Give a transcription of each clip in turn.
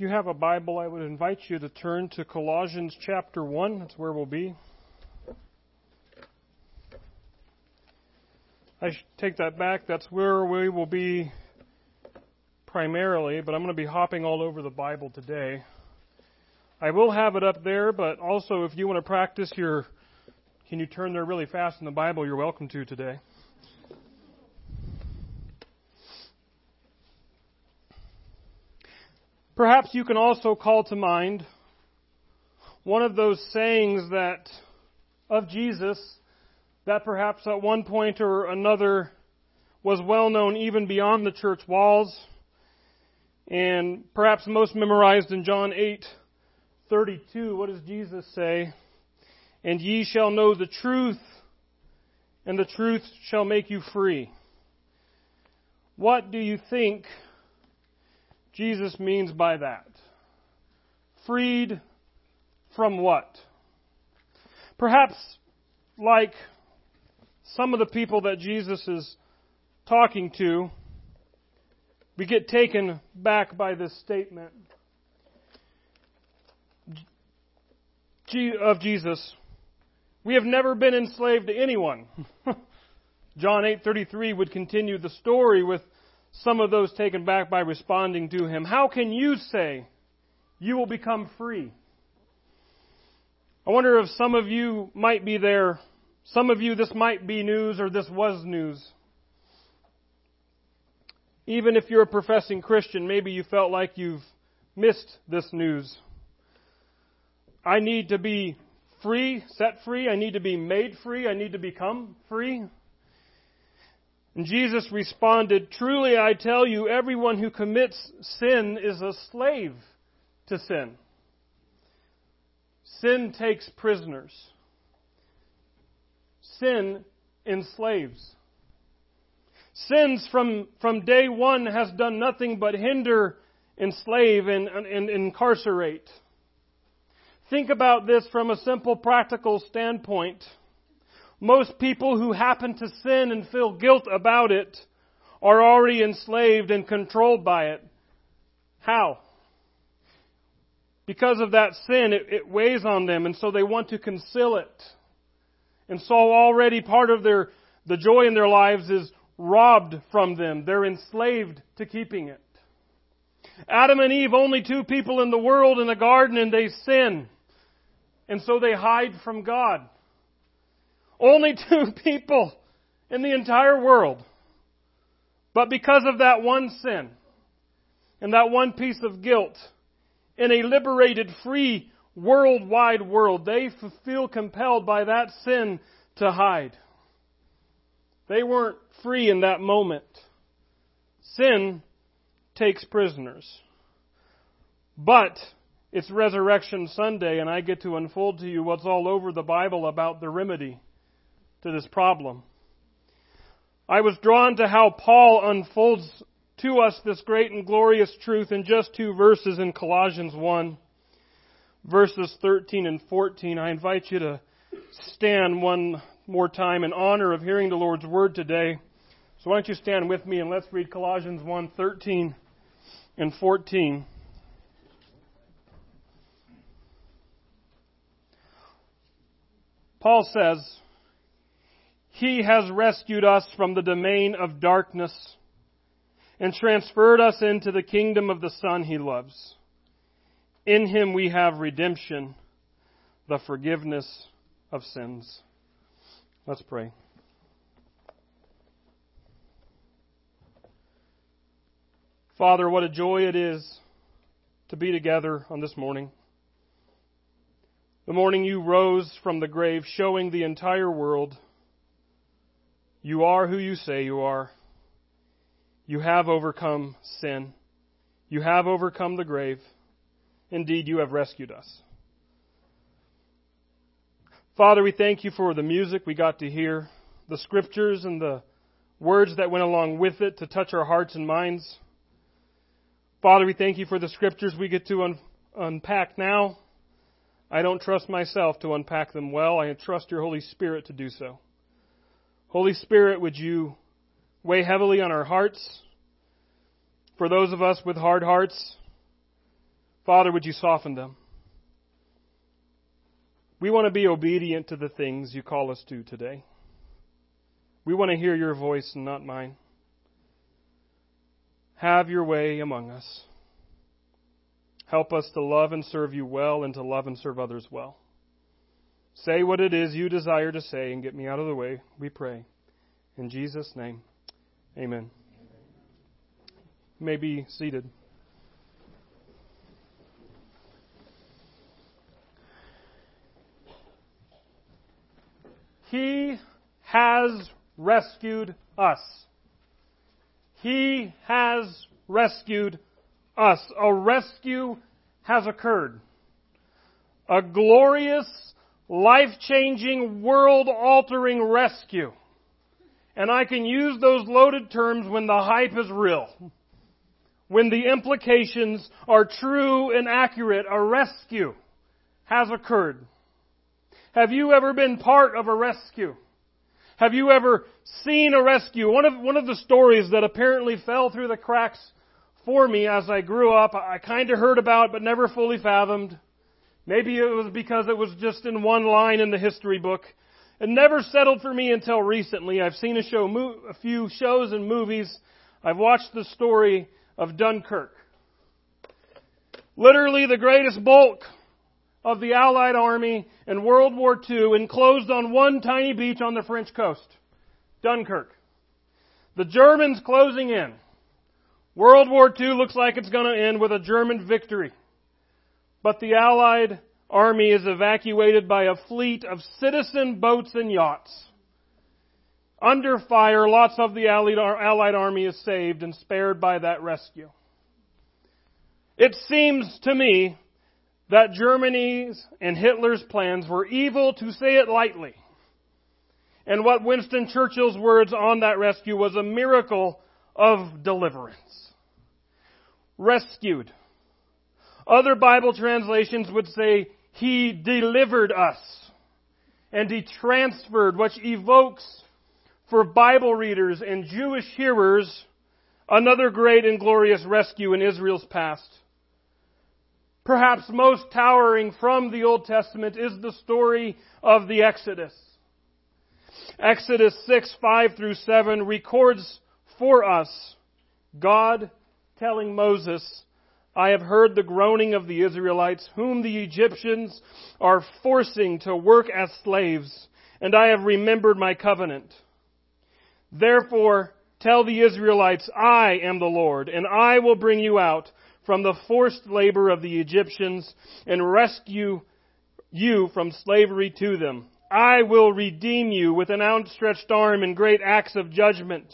If you have a Bible, I would invite you to turn to Colossians chapter 1. That's where we'll be. I take that back. That's where we will be primarily, but I'm going to be hopping all over the Bible today. I will have it up there, but also if you want to practice your, can you turn there really fast in the Bible, you're welcome to today. Perhaps you can also call to mind one of those sayings that of Jesus that perhaps at one point or another was well known even beyond the church walls and perhaps most memorized in John 8:32 what does Jesus say? And ye shall know the truth and the truth shall make you free. What do you think Jesus means by that? Freed from what? Perhaps like some of the people that Jesus is talking to, we get taken back by this statement of Jesus. We have never been enslaved to anyone. John 8:33 would continue the story with some of those taken back by responding to him. How can you say you will become free? I wonder if some of you might be there. Some of you, this might be news or this was news. Even if you're a professing Christian, maybe you felt like you've missed this news. I need to be free, set free. I need to be made free. I need to become free. And Jesus responded, Truly I tell you, everyone who commits sin is a slave to sin. Sin takes prisoners. Sin enslaves. Sins from, from day one has done nothing but hinder, enslave, and, and incarcerate. Think about this from a simple practical standpoint. Most people who happen to sin and feel guilt about it are already enslaved and controlled by it. How? Because of that sin, it, it weighs on them, and so they want to conceal it. And so already part of their, the joy in their lives is robbed from them. They're enslaved to keeping it. Adam and Eve, only two people in the world in the garden, and they sin. And so they hide from God. Only two people in the entire world. But because of that one sin and that one piece of guilt, in a liberated, free, worldwide world, they feel compelled by that sin to hide. They weren't free in that moment. Sin takes prisoners. But it's Resurrection Sunday, and I get to unfold to you what's all over the Bible about the remedy to this problem. I was drawn to how Paul unfolds to us this great and glorious truth in just two verses in Colossians 1, verses 13 and 14. I invite you to stand one more time in honor of hearing the Lord's word today. So why don't you stand with me and let's read Colossians 1, 13 and 14. Paul says, he has rescued us from the domain of darkness and transferred us into the kingdom of the Son he loves. In him we have redemption, the forgiveness of sins. Let's pray. Father, what a joy it is to be together on this morning. The morning you rose from the grave, showing the entire world you are who you say you are. You have overcome sin. You have overcome the grave. Indeed, you have rescued us. Father, we thank you for the music we got to hear, the scriptures and the words that went along with it to touch our hearts and minds. Father, we thank you for the scriptures we get to un- unpack now. I don't trust myself to unpack them well. I trust your Holy Spirit to do so. Holy Spirit, would you weigh heavily on our hearts? For those of us with hard hearts, Father, would you soften them? We want to be obedient to the things you call us to today. We want to hear your voice and not mine. Have your way among us. Help us to love and serve you well and to love and serve others well. Say what it is you desire to say and get me out of the way, we pray. In Jesus' name, amen. You may be seated. He has rescued us. He has rescued us. A rescue has occurred. A glorious, life-changing, world-altering rescue. And I can use those loaded terms when the hype is real. When the implications are true and accurate, a rescue has occurred. Have you ever been part of a rescue? Have you ever seen a rescue? One of, one of the stories that apparently fell through the cracks for me as I grew up, I kind of heard about but never fully fathomed. Maybe it was because it was just in one line in the history book. It never settled for me until recently. I've seen a show, a few shows and movies. I've watched the story of Dunkirk. Literally the greatest bulk of the Allied army in World War II enclosed on one tiny beach on the French coast, Dunkirk. The Germans closing in. World War II looks like it's going to end with a German victory. But the Allied army is evacuated by a fleet of citizen boats and yachts. Under fire, lots of the Allied, army is saved and spared by that rescue. It seems to me that Germany's and Hitler's plans were evil, to say it lightly. And what Winston Churchill's words on that rescue was a miracle of deliverance. Rescued. Other Bible translations would say, He delivered us. And He transferred, which evokes for Bible readers and Jewish hearers another great and glorious rescue in Israel's past. Perhaps most towering from the Old Testament is the story of the Exodus. Exodus 6, 5 through 7 records for us God telling Moses, I have heard the groaning of the Israelites, whom the Egyptians are forcing to work as slaves, and I have remembered my covenant. Therefore, tell the Israelites, I am the Lord, and I will bring you out from the forced labor of the Egyptians and rescue you from slavery to them. I will redeem you with an outstretched arm and great acts of judgment.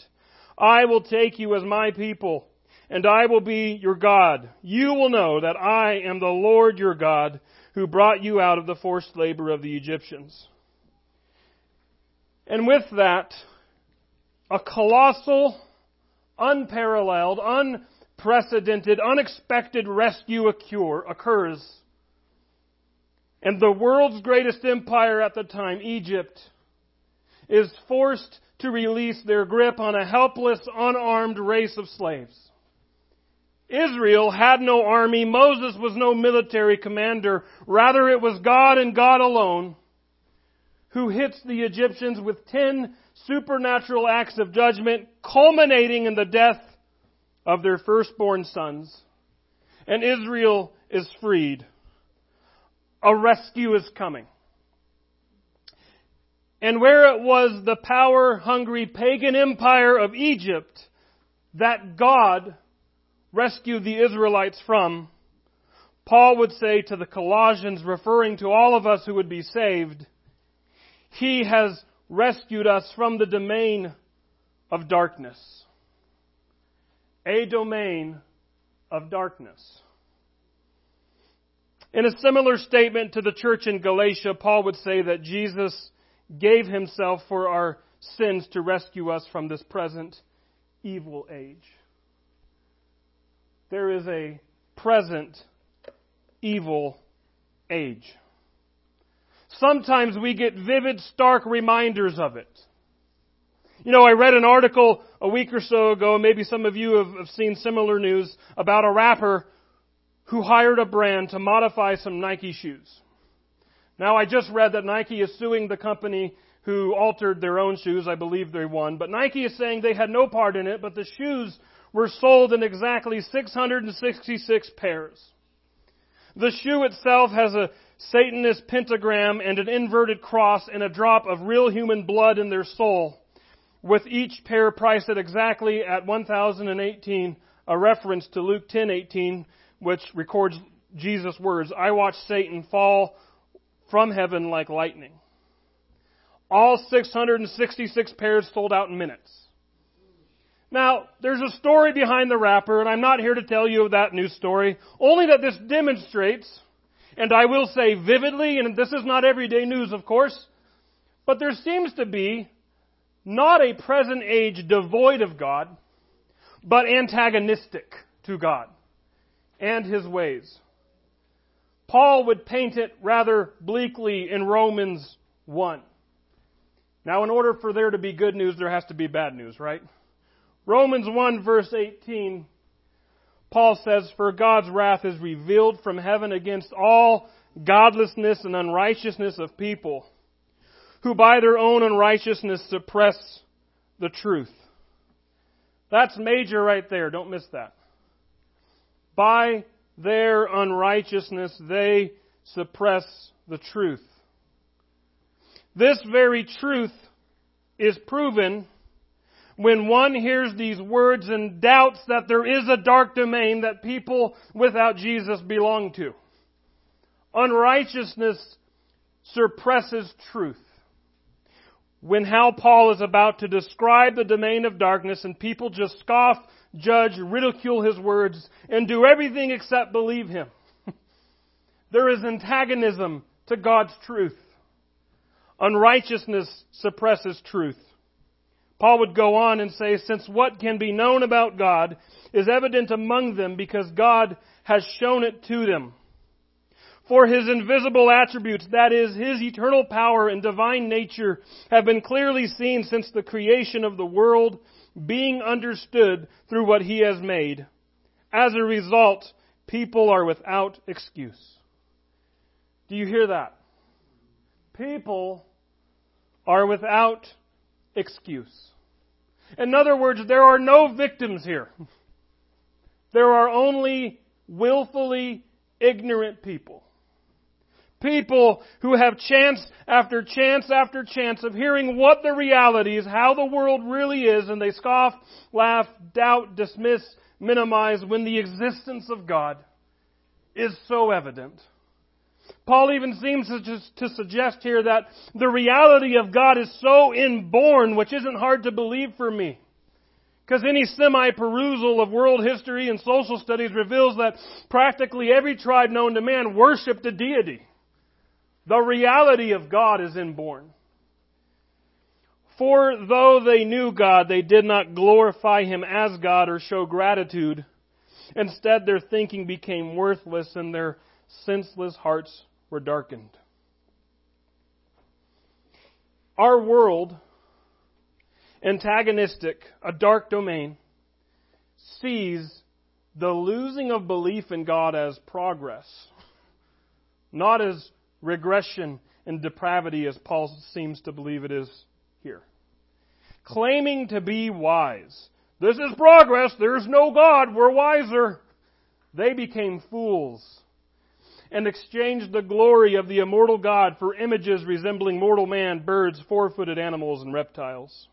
I will take you as my people, and I will be your God. You will know that I am the Lord your God, who brought you out of the forced labor of the Egyptians. And with that, a colossal, unparalleled, unprecedented, unexpected rescue occurs. And the world's greatest empire at the time, Egypt, is forced to release their grip on a helpless, unarmed race of slaves. Israel had no army. Moses was no military commander. Rather, it was God and God alone who hits the Egyptians with ten supernatural acts of judgment, culminating in the death of their firstborn sons, and Israel is freed. A rescue is coming. And where it was the power hungry pagan empire of Egypt that God rescued the Israelites from, Paul would say to the Colossians, referring to all of us who would be saved, He has rescued us from the domain of darkness a domain of darkness. In a similar statement to the church in Galatia, Paul would say that Jesus gave himself for our sins to rescue us from this present evil age. There is a present evil age. Sometimes we get vivid, stark reminders of it. You know, I read an article a week or so ago, maybe some of you have, have seen similar news, about a rapper who hired a brand to modify some Nike shoes. Now, I just read that Nike is suing the company who altered their own shoes. I believe they won. But Nike is saying they had no part in it, but the shoes were sold in exactly 666 pairs. The shoe itself has a Satanist pentagram and an inverted cross and a drop of real human blood in their sole, with each pair priced at exactly at 1018, a reference to Luke 10:18, which records Jesus' words, "I watched Satan fall from heaven like lightning." All 666 pairs sold out in minutes. Now, there's a story behind the rapper, and I'm not here to tell you of that news story, only that this demonstrates, and I will say vividly, and this is not everyday news, of course, but there seems to be not a present age devoid of God, but antagonistic to God and His ways. Paul would paint it rather bleakly in Romans 1. Now, in order for there to be good news, there has to be bad news, right? Romans 1 verse 18, Paul says, For God's wrath is revealed from heaven against all godlessness and unrighteousness of people, who by their own unrighteousness suppress the truth. That's major right there. Don't miss that. By their unrighteousness, they suppress the truth. This very truth is proven when one hears these words and doubts that there is a dark domain that people without Jesus belong to. Unrighteousness suppresses truth. When how Paul is about to describe the domain of darkness and people just scoff, judge, ridicule his words, and do everything except believe him. there is antagonism to God's truth. Unrighteousness suppresses truth. Paul would go on and say, since what can be known about God is evident among them because God has shown it to them. For his invisible attributes, that is, his eternal power and divine nature, have been clearly seen since the creation of the world, being understood through what he has made. As a result, people are without excuse. Do you hear that? People are without excuse. In other words, there are no victims here. There are only willfully ignorant people. People who have chance after chance after chance of hearing what the reality is, how the world really is, and they scoff, laugh, doubt, dismiss, minimize when the existence of God is so evident. Paul even seems to, suggest here that the reality of God is so inborn, which isn't hard to believe for me. Because any semi-perusal of world history and social studies reveals that practically every tribe known to man worshipped a deity. The reality of God is inborn. For though they knew God, they did not glorify Him as God or show gratitude. Instead, their thinking became worthless and their senseless hearts were darkened. Our world, antagonistic, a dark domain, sees the losing of belief in God as progress, not as regression and depravity as Paul seems to believe it is here. Claiming to be wise. This is progress. There's no God. We're wiser. They became fools and exchanged the glory of the immortal God for images resembling mortal man, birds, four footed animals, and reptiles.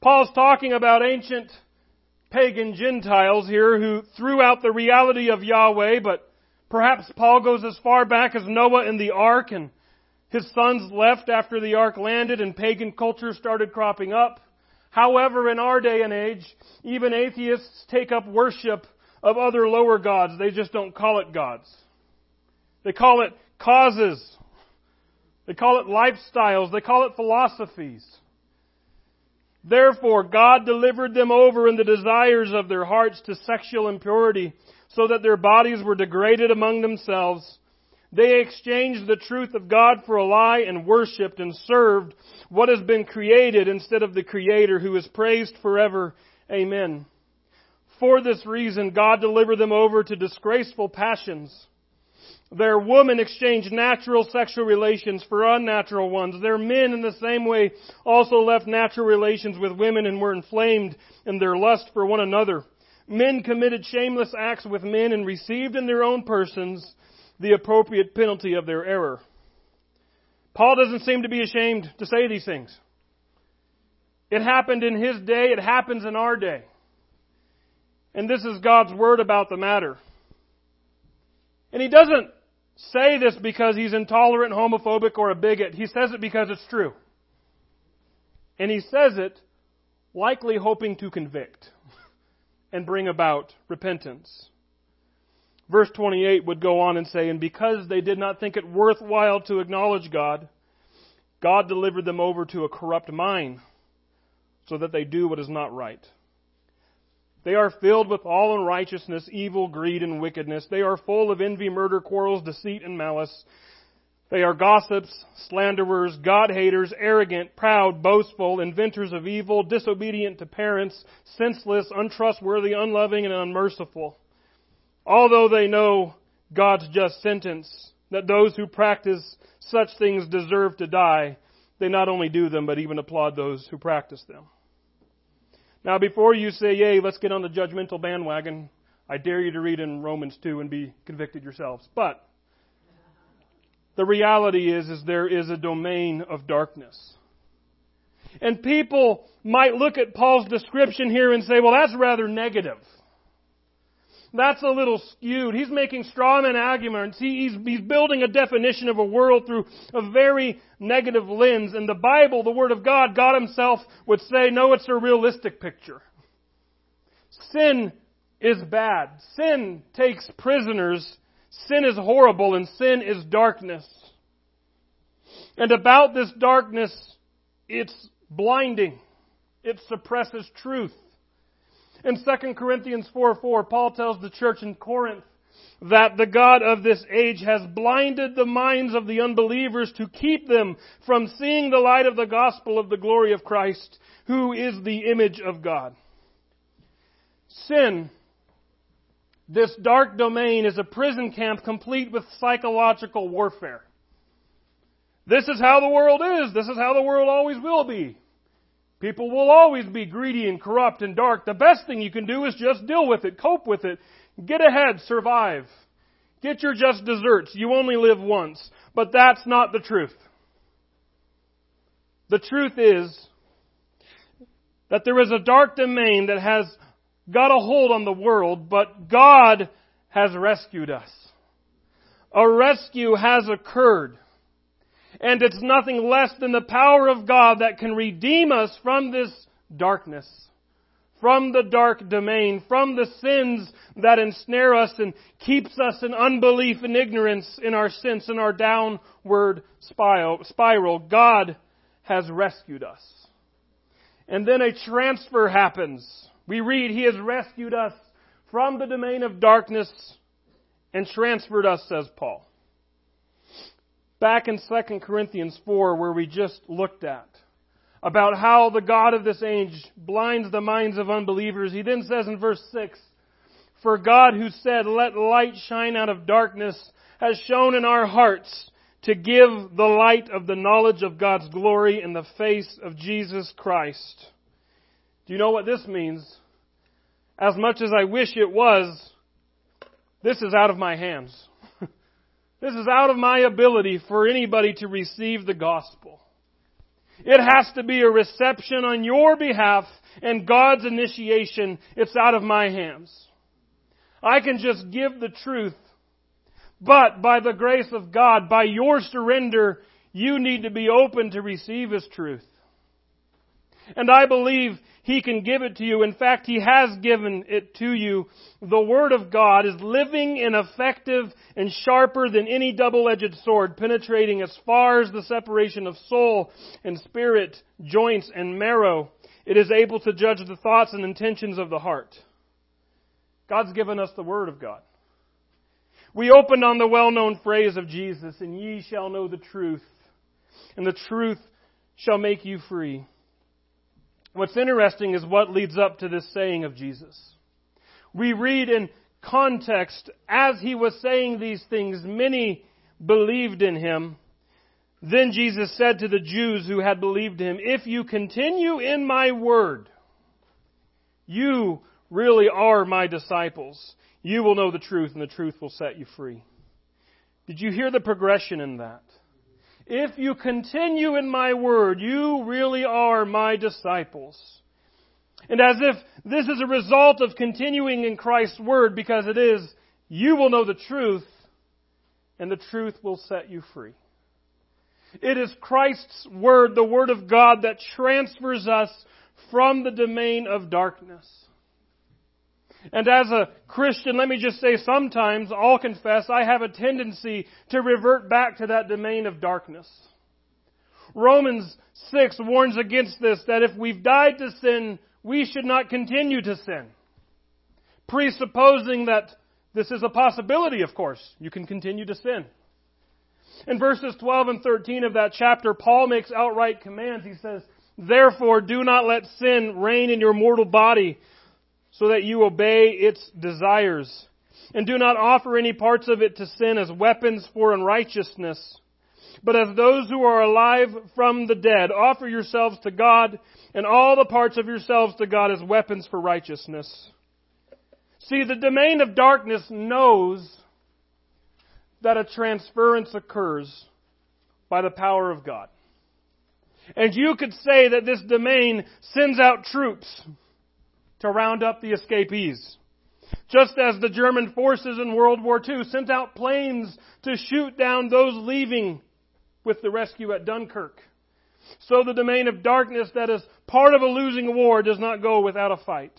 Paul's talking about ancient pagan Gentiles here who threw out the reality of Yahweh, but perhaps Paul goes as far back as Noah in the ark and his sons left after the ark landed and pagan culture started cropping up. However, in our day and age, even atheists take up worship of other lower gods. They just don't call it gods. They call it causes. They call it lifestyles. They call it philosophies. Therefore, God delivered them over in the desires of their hearts to sexual impurity, so that their bodies were degraded among themselves. They exchanged the truth of God for a lie and worshipped and served what has been created instead of the Creator who is praised forever. Amen. For this reason, God delivered them over to disgraceful passions. Their women exchanged natural sexual relations for unnatural ones. Their men, in the same way, also left natural relations with women and were inflamed in their lust for one another. Men committed shameless acts with men and received in their own persons the appropriate penalty of their error. Paul doesn't seem to be ashamed to say these things. It happened in his day, it happens in our day. And this is God's word about the matter. And he doesn't say this because he's intolerant, homophobic, or a bigot. He says it because it's true. And he says it likely hoping to convict and bring about repentance. Verse 28 would go on and say, And because they did not think it worthwhile to acknowledge God, God delivered them over to a corrupt mind so that they do what is not right. They are filled with all unrighteousness, evil, greed, and wickedness. They are full of envy, murder, quarrels, deceit, and malice. They are gossips, slanderers, God haters, arrogant, proud, boastful, inventors of evil, disobedient to parents, senseless, untrustworthy, unloving, and unmerciful. Although they know God's just sentence, that those who practice such things deserve to die, they not only do them, but even applaud those who practice them. Now, before you say, yay, let's get on the judgmental bandwagon, I dare you to read in Romans 2 and be convicted yourselves. But the reality is, is there is a domain of darkness. And people might look at Paul's description here and say, well, that's rather negative. That's a little skewed. He's making strawman arguments. He, he's, he's building a definition of a world through a very negative lens. And the Bible, the Word of God, God Himself would say, no, it's a realistic picture. Sin is bad. Sin takes prisoners. Sin is horrible and sin is darkness. And about this darkness, it's blinding. It suppresses truth. In 2 Corinthians 4 4, Paul tells the church in Corinth that the God of this age has blinded the minds of the unbelievers to keep them from seeing the light of the gospel of the glory of Christ, who is the image of God. Sin, this dark domain, is a prison camp complete with psychological warfare. This is how the world is. This is how the world always will be. People will always be greedy and corrupt and dark. The best thing you can do is just deal with it, cope with it, get ahead, survive. Get your just desserts. You only live once. But that's not the truth. The truth is that there is a dark domain that has got a hold on the world, but God has rescued us. A rescue has occurred. And it's nothing less than the power of God that can redeem us from this darkness, from the dark domain, from the sins that ensnare us and keeps us in unbelief and ignorance in our sense in our downward spiral. God has rescued us. And then a transfer happens. We read, He has rescued us from the domain of darkness and transferred us, says Paul back in 2 Corinthians 4 where we just looked at about how the God of this age blinds the minds of unbelievers. He then says in verse 6, For God who said, Let light shine out of darkness, has shone in our hearts to give the light of the knowledge of God's glory in the face of Jesus Christ. Do you know what this means? As much as I wish it was, this is out of my hands. This is out of my ability for anybody to receive the gospel. It has to be a reception on your behalf and God's initiation. It's out of my hands. I can just give the truth, but by the grace of God, by your surrender, you need to be open to receive His truth. And I believe He can give it to you. In fact, He has given it to you. The Word of God is living and effective and sharper than any double-edged sword, penetrating as far as the separation of soul and spirit, joints and marrow. It is able to judge the thoughts and intentions of the heart. God's given us the Word of God. We opened on the well-known phrase of Jesus, and ye shall know the truth, and the truth shall make you free. What's interesting is what leads up to this saying of Jesus. We read in context, as he was saying these things, many believed in him. Then Jesus said to the Jews who had believed him, If you continue in my word, you really are my disciples. You will know the truth, and the truth will set you free. Did you hear the progression in that? If you continue in my word, you really are my disciples. And as if this is a result of continuing in Christ's word, because it is, you will know the truth, and the truth will set you free. It is Christ's Word, the Word of God, that transfers us from the domain of darkness. And as a Christian, let me just say sometimes, I'll confess, I have a tendency to revert back to that domain of darkness. Romans 6 warns against this, that if we've died to sin, we should not continue to sin. Presupposing that this is a possibility, of course. You can continue to sin. In verses 12 and 13 of that chapter, Paul makes outright commands. He says, Therefore, do not let sin reign in your mortal body, so that you obey its desires. And do not offer any parts of it to sin as weapons for unrighteousness. But as those who are alive from the dead, offer yourselves to God, and all the parts of yourselves to God as weapons for righteousness. See, the domain of darkness knows that a transference occurs by the power of God. And you could say that this domain sends out troops to round up the escapees. Just as the German forces in World War II sent out planes to shoot down those leaving with the rescue at Dunkirk. So the domain of darkness that is part of a losing war does not go without a fight.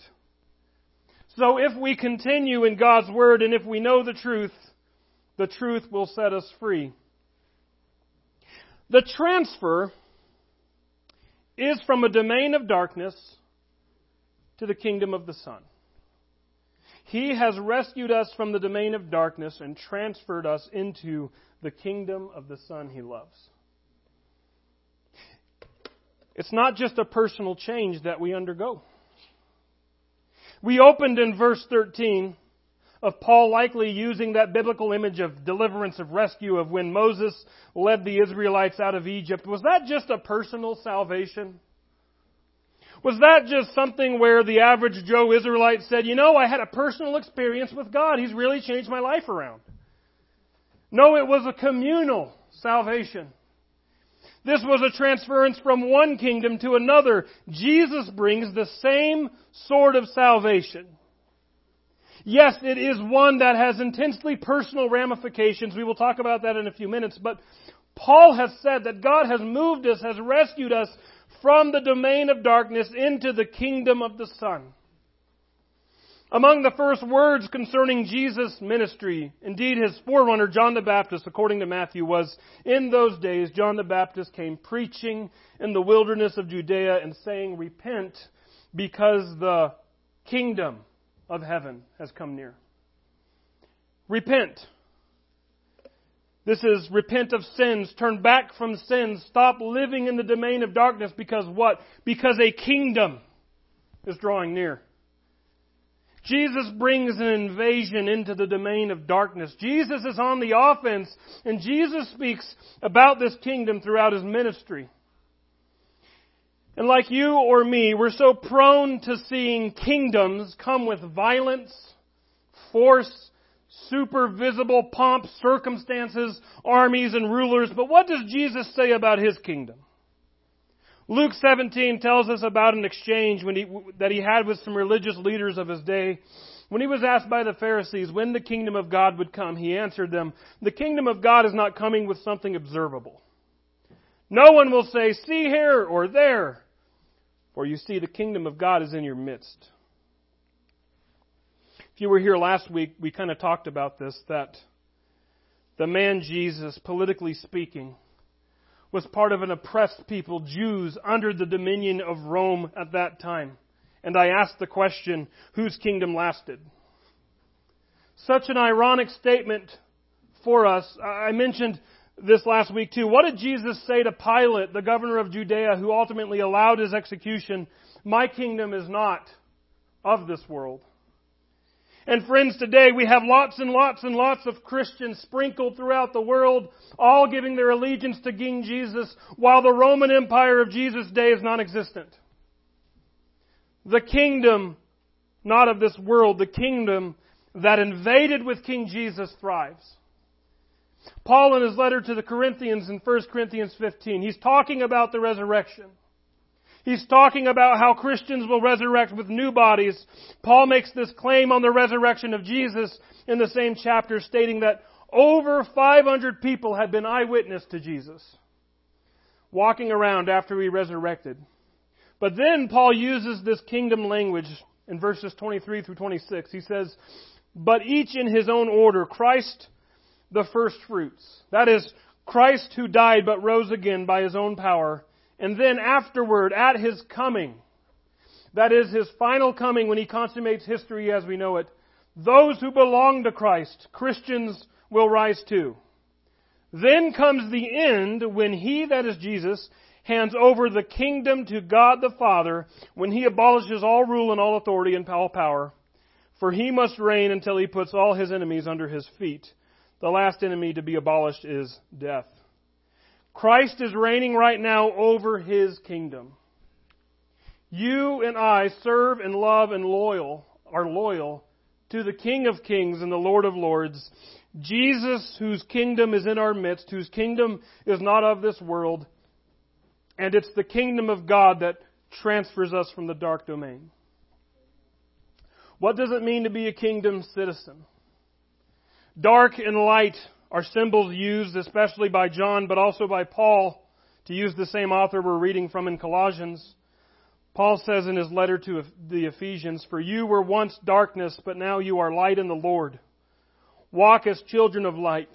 So if we continue in God's Word and if we know the truth, the truth will set us free. The transfer is from a domain of darkness to the kingdom of the Son. He has rescued us from the domain of darkness and transferred us into the kingdom of the Son he loves. It's not just a personal change that we undergo. We opened in verse 13 of Paul likely using that biblical image of deliverance, of rescue, of when Moses led the Israelites out of Egypt. Was that just a personal salvation? Was that just something where the average Joe Israelite said, you know, I had a personal experience with God. He's really changed my life around. No, it was a communal salvation. This was a transference from one kingdom to another. Jesus brings the same sort of salvation. Yes, it is one that has intensely personal ramifications. We will talk about that in a few minutes. But Paul has said that God has moved us, has rescued us from the domain of darkness into the kingdom of the Son. Among the first words concerning Jesus' ministry, indeed his forerunner, John the Baptist, according to Matthew, was, In those days John the Baptist came preaching in the wilderness of Judea and saying, Repent, because the kingdom of heaven has come near. Repent. This is repent of sins, turn back from sins, stop living in the domain of darkness because what? Because a kingdom is drawing near. Jesus brings an invasion into the domain of darkness. Jesus is on the offense, and Jesus speaks about this kingdom throughout his ministry. And like you or me, we're so prone to seeing kingdoms come with violence, force, super visible pomp, circumstances, armies, and rulers. But what does Jesus say about his kingdom? Luke 17 tells us about an exchange he, that he had with some religious leaders of his day. When he was asked by the Pharisees when the kingdom of God would come, he answered them, The kingdom of God is not coming with something observable. No one will say, See here or there. For you see, the kingdom of God is in your midst. If you were here last week, we kind of talked about this that the man Jesus, politically speaking, was part of an oppressed people, Jews, under the dominion of Rome at that time. And I asked the question, whose kingdom lasted? Such an ironic statement for us. I mentioned this last week too. What did Jesus say to Pilate, the governor of Judea, who ultimately allowed his execution? My kingdom is not of this world. And friends, today we have lots and lots and lots of Christians sprinkled throughout the world, all giving their allegiance to King Jesus, while the Roman Empire of Jesus' day is non-existent. The kingdom, not of this world, the kingdom that invaded with King Jesus thrives. Paul in his letter to the Corinthians in 1 Corinthians 15, he's talking about the resurrection. He's talking about how Christians will resurrect with new bodies. Paul makes this claim on the resurrection of Jesus in the same chapter, stating that over 500 people had been eyewitness to Jesus walking around after he resurrected. But then Paul uses this kingdom language in verses 23 through 26. He says, But each in his own order, Christ the first fruits. That is, Christ who died but rose again by his own power and then afterward, at his coming, that is his final coming when he consummates history as we know it, those who belong to Christ, Christians, will rise too. Then comes the end when he, that is Jesus, hands over the kingdom to God the Father, when he abolishes all rule and all authority and all power. For he must reign until he puts all his enemies under his feet. The last enemy to be abolished is death. Christ is reigning right now over his kingdom. You and I serve and love and loyal, are loyal to the King of Kings and the Lord of Lords, Jesus, whose kingdom is in our midst, whose kingdom is not of this world, and it's the kingdom of God that transfers us from the dark domain. What does it mean to be a kingdom citizen? Dark and light are symbols used especially by John, but also by Paul, to use the same author we're reading from in Colossians. Paul says in his letter to the Ephesians, For you were once darkness, but now you are light in the Lord. Walk as children of light.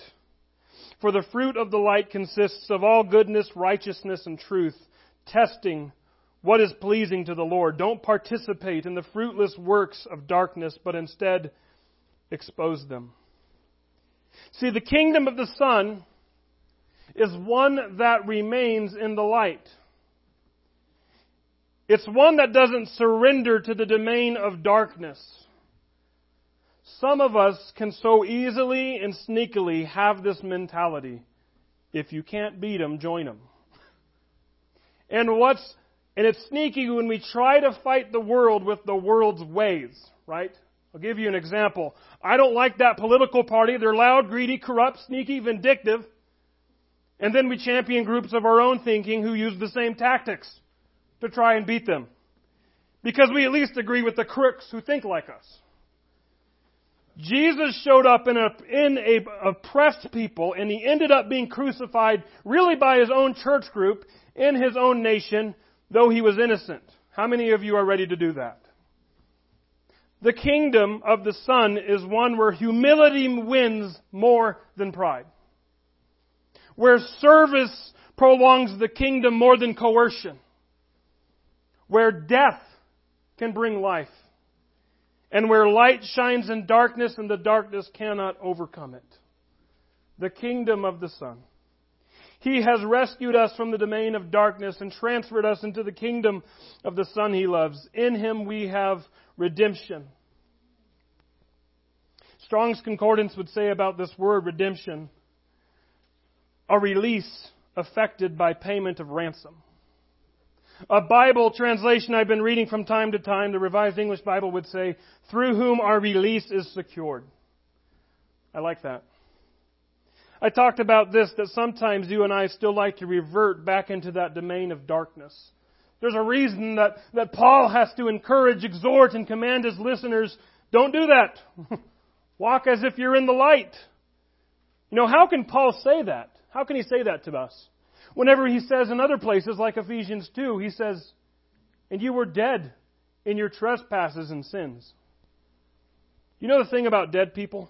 For the fruit of the light consists of all goodness, righteousness, and truth, testing what is pleasing to the Lord. Don't participate in the fruitless works of darkness, but instead expose them. See, the kingdom of the Son is one that remains in the light. It's one that doesn't surrender to the domain of darkness. Some of us can so easily and sneakily have this mentality. If you can't beat them, join them. And what's, and it's sneaky when we try to fight the world with the world's ways, right? I'll give you an example. I don't like that political party. They're loud, greedy, corrupt, sneaky, vindictive. And then we champion groups of our own thinking who use the same tactics to try and beat them. Because we at least agree with the crooks who think like us. Jesus showed up in a, in a oppressed people and he ended up being crucified really by his own church group in his own nation, though he was innocent. How many of you are ready to do that? The kingdom of the Son is one where humility wins more than pride. Where service prolongs the kingdom more than coercion. Where death can bring life. And where light shines in darkness and the darkness cannot overcome it. The kingdom of the Son. He has rescued us from the domain of darkness and transferred us into the kingdom of the Son he loves. In him we have redemption. Strong's Concordance would say about this word redemption a release affected by payment of ransom. A Bible translation I've been reading from time to time, the Revised English Bible would say, through whom our release is secured. I like that. I talked about this that sometimes you and I still like to revert back into that domain of darkness. There's a reason that, that Paul has to encourage, exhort, and command his listeners don't do that. Walk as if you're in the light. You know, how can Paul say that? How can he say that to us? Whenever he says in other places, like Ephesians 2, he says, And you were dead in your trespasses and sins. You know the thing about dead people?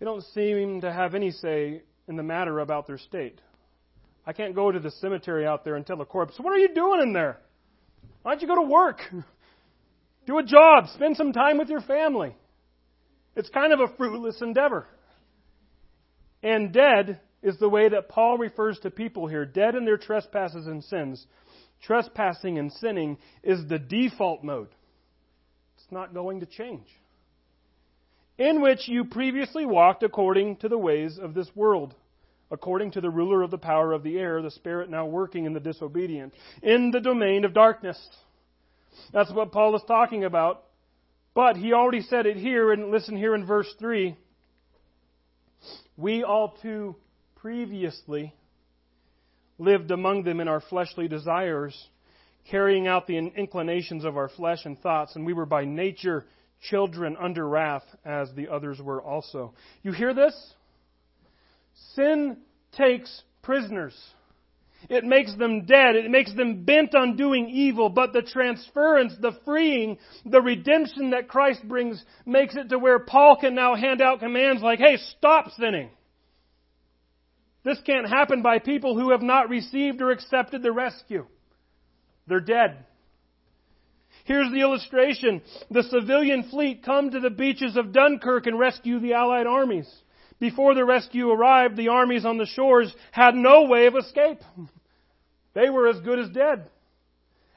They don't seem to have any say in the matter about their state. I can't go to the cemetery out there and tell the corpse, What are you doing in there? Why don't you go to work? Do a job. Spend some time with your family. It's kind of a fruitless endeavor. And dead is the way that Paul refers to people here dead in their trespasses and sins. Trespassing and sinning is the default mode. It's not going to change. in which you previously walked according to the ways of this world, according to the ruler of the power of the air, the spirit now working in the disobedient, in the domain of darkness. That's what Paul is talking about. But he already said it here, and listen here in verse 3. We all too previously lived among them in our fleshly desires, carrying out the inclinations of our flesh and thoughts, and we were by nature children under wrath as the others were also. You hear this? Sin takes prisoners. It makes them dead. It makes them bent on doing evil. But the transference, the freeing, the redemption that Christ brings makes it to where Paul can now hand out commands like, hey, stop sinning. This can't happen by people who have not received or accepted the rescue. They're dead. Here's the illustration. The civilian fleet come to the beaches of Dunkirk and rescue the Allied armies. Before the rescue arrived, the armies on the shores had no way of escape. They were as good as dead.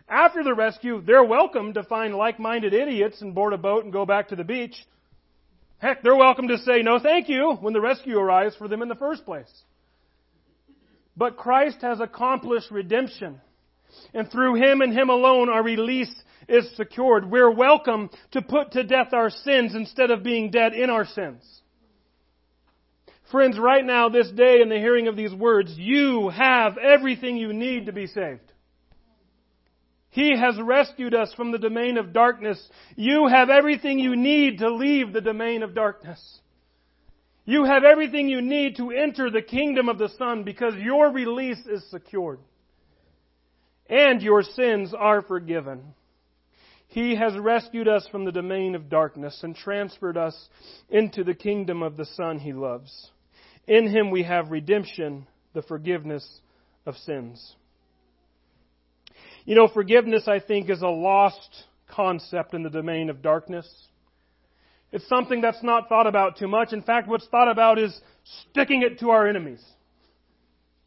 After the rescue, they're welcome to find like-minded idiots and board a boat and go back to the beach. Heck, they're welcome to say no thank you when the rescue arrives for them in the first place. But Christ has accomplished redemption. And through Him and Him alone our release is secured. We're welcome to put to death our sins instead of being dead in our sins. Friends, right now, this day, in the hearing of these words, you have everything you need to be saved. He has rescued us from the domain of darkness. You have everything you need to leave the domain of darkness. You have everything you need to enter the kingdom of the Son because your release is secured. And your sins are forgiven. He has rescued us from the domain of darkness and transferred us into the kingdom of the Son he loves. In him we have redemption, the forgiveness of sins. You know, forgiveness, I think, is a lost concept in the domain of darkness. It's something that's not thought about too much. In fact, what's thought about is sticking it to our enemies.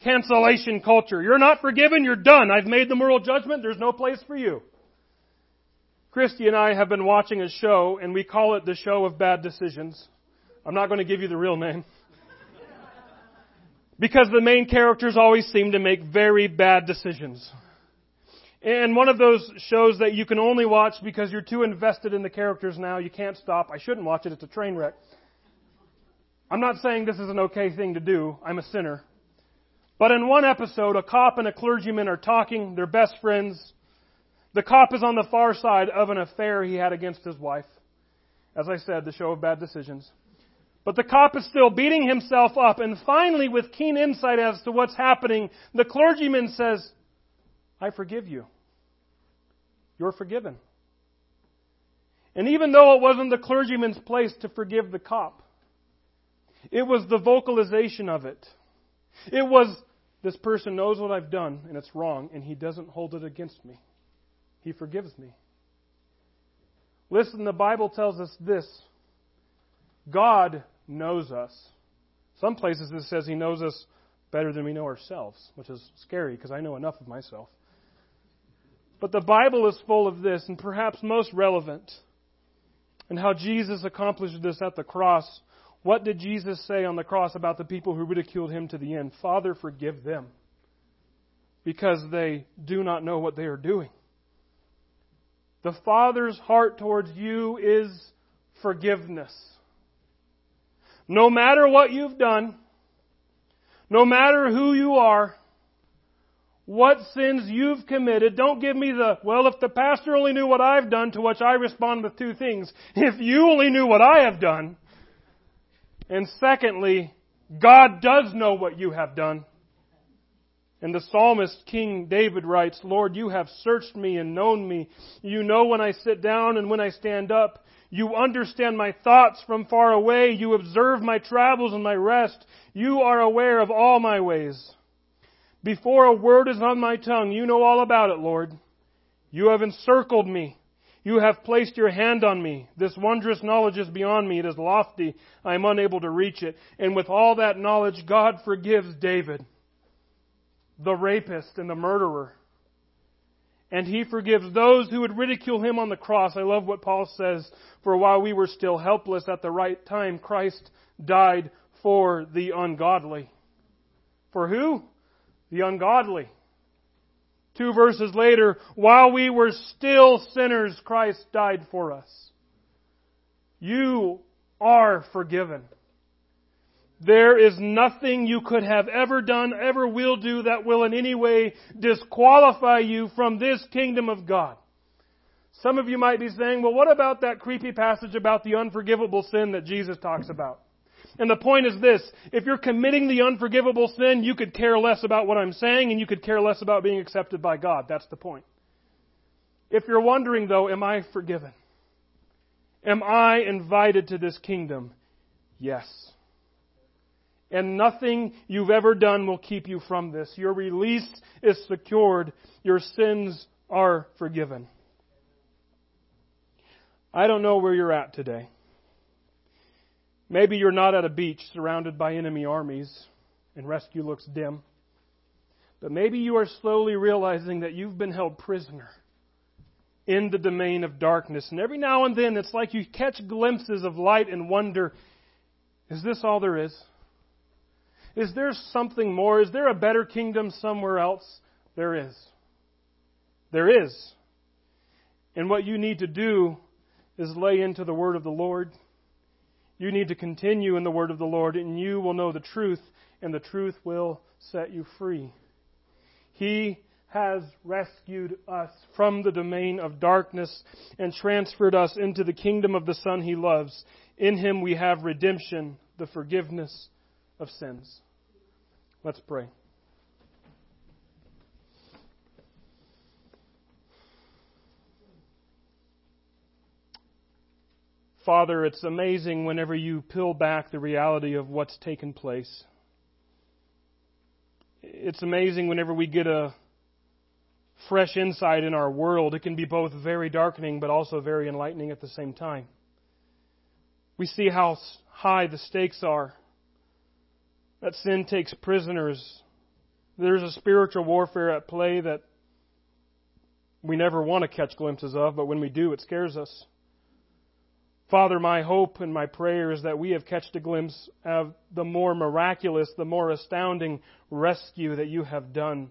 Cancellation culture. You're not forgiven, you're done. I've made the moral judgment, there's no place for you. Christy and I have been watching a show, and we call it the show of bad decisions. I'm not going to give you the real name. Because the main characters always seem to make very bad decisions. And one of those shows that you can only watch because you're too invested in the characters now, you can't stop. I shouldn't watch it, it's a train wreck. I'm not saying this is an okay thing to do. I'm a sinner. But in one episode, a cop and a clergyman are talking, they're best friends. The cop is on the far side of an affair he had against his wife. As I said, the show of bad decisions. But the cop is still beating himself up, and finally, with keen insight as to what's happening, the clergyman says, I forgive you. You're forgiven. And even though it wasn't the clergyman's place to forgive the cop, it was the vocalization of it. It was, this person knows what I've done and it's wrong, and he doesn't hold it against me. He forgives me. Listen, the Bible tells us this God knows us. Some places it says He knows us better than we know ourselves, which is scary because I know enough of myself. But the Bible is full of this, and perhaps most relevant, and how Jesus accomplished this at the cross. What did Jesus say on the cross about the people who ridiculed him to the end? Father, forgive them, because they do not know what they are doing. The Father's heart towards you is forgiveness. No matter what you've done, no matter who you are, what sins you've committed, don't give me the, well, if the pastor only knew what I've done, to which I respond with two things. If you only knew what I have done, and secondly, God does know what you have done. And the psalmist, King David writes, Lord, you have searched me and known me. You know when I sit down and when I stand up. You understand my thoughts from far away. You observe my travels and my rest. You are aware of all my ways. Before a word is on my tongue, you know all about it, Lord. You have encircled me. You have placed your hand on me. This wondrous knowledge is beyond me. It is lofty. I am unable to reach it. And with all that knowledge, God forgives David, the rapist and the murderer. And he forgives those who would ridicule him on the cross. I love what Paul says. For while we were still helpless at the right time, Christ died for the ungodly. For who? The ungodly. Two verses later, while we were still sinners, Christ died for us. You are forgiven. There is nothing you could have ever done, ever will do that will in any way disqualify you from this kingdom of God. Some of you might be saying, well, what about that creepy passage about the unforgivable sin that Jesus talks about? And the point is this, if you're committing the unforgivable sin, you could care less about what I'm saying and you could care less about being accepted by God. That's the point. If you're wondering though, am I forgiven? Am I invited to this kingdom? Yes and nothing you've ever done will keep you from this. Your release is secured. Your sins are forgiven. I don't know where you're at today. Maybe you're not at a beach surrounded by enemy armies and rescue looks dim. But maybe you are slowly realizing that you've been held prisoner in the domain of darkness. And every now and then it's like you catch glimpses of light and wonder. Is this all there is? Is there something more? Is there a better kingdom somewhere else? There is. There is. And what you need to do is lay into the word of the Lord. You need to continue in the word of the Lord, and you will know the truth, and the truth will set you free. He has rescued us from the domain of darkness and transferred us into the kingdom of the Son he loves. In him we have redemption, the forgiveness of sins. Let's pray. Father, it's amazing whenever you peel back the reality of what's taken place. It's amazing whenever we get a fresh insight in our world. It can be both very darkening but also very enlightening at the same time. We see how high the stakes are that sin takes prisoners. There's a spiritual warfare at play that we never want to catch glimpses of, but when we do, it scares us. Father, my hope and my prayer is that we have catched a glimpse of the more miraculous, the more astounding rescue that you have done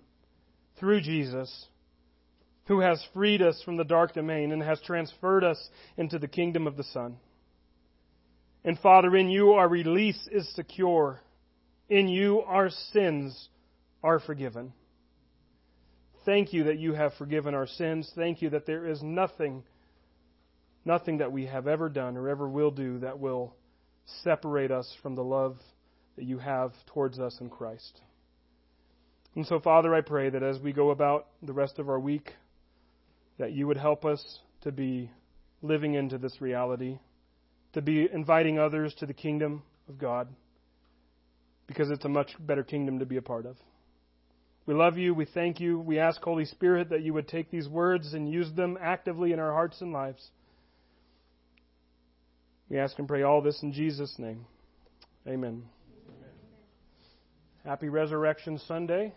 through Jesus, who has freed us from the dark domain and has transferred us into the kingdom of the Son. And Father, in you our release is secure. In you our sins are forgiven. Thank you that you have forgiven our sins. Thank you that there is nothing, nothing that we have ever done or ever will do that will separate us from the love that you have towards us in Christ. And so, Father, I pray that as we go about the rest of our week, that you would help us to be living into this reality, to be inviting others to the kingdom of God because it's a much better kingdom to be a part of. We love you. We thank you. We ask, Holy Spirit, that you would take these words and use them actively in our hearts and lives. We ask and pray all this in Jesus' name. Amen. Amen. Happy Resurrection Sunday.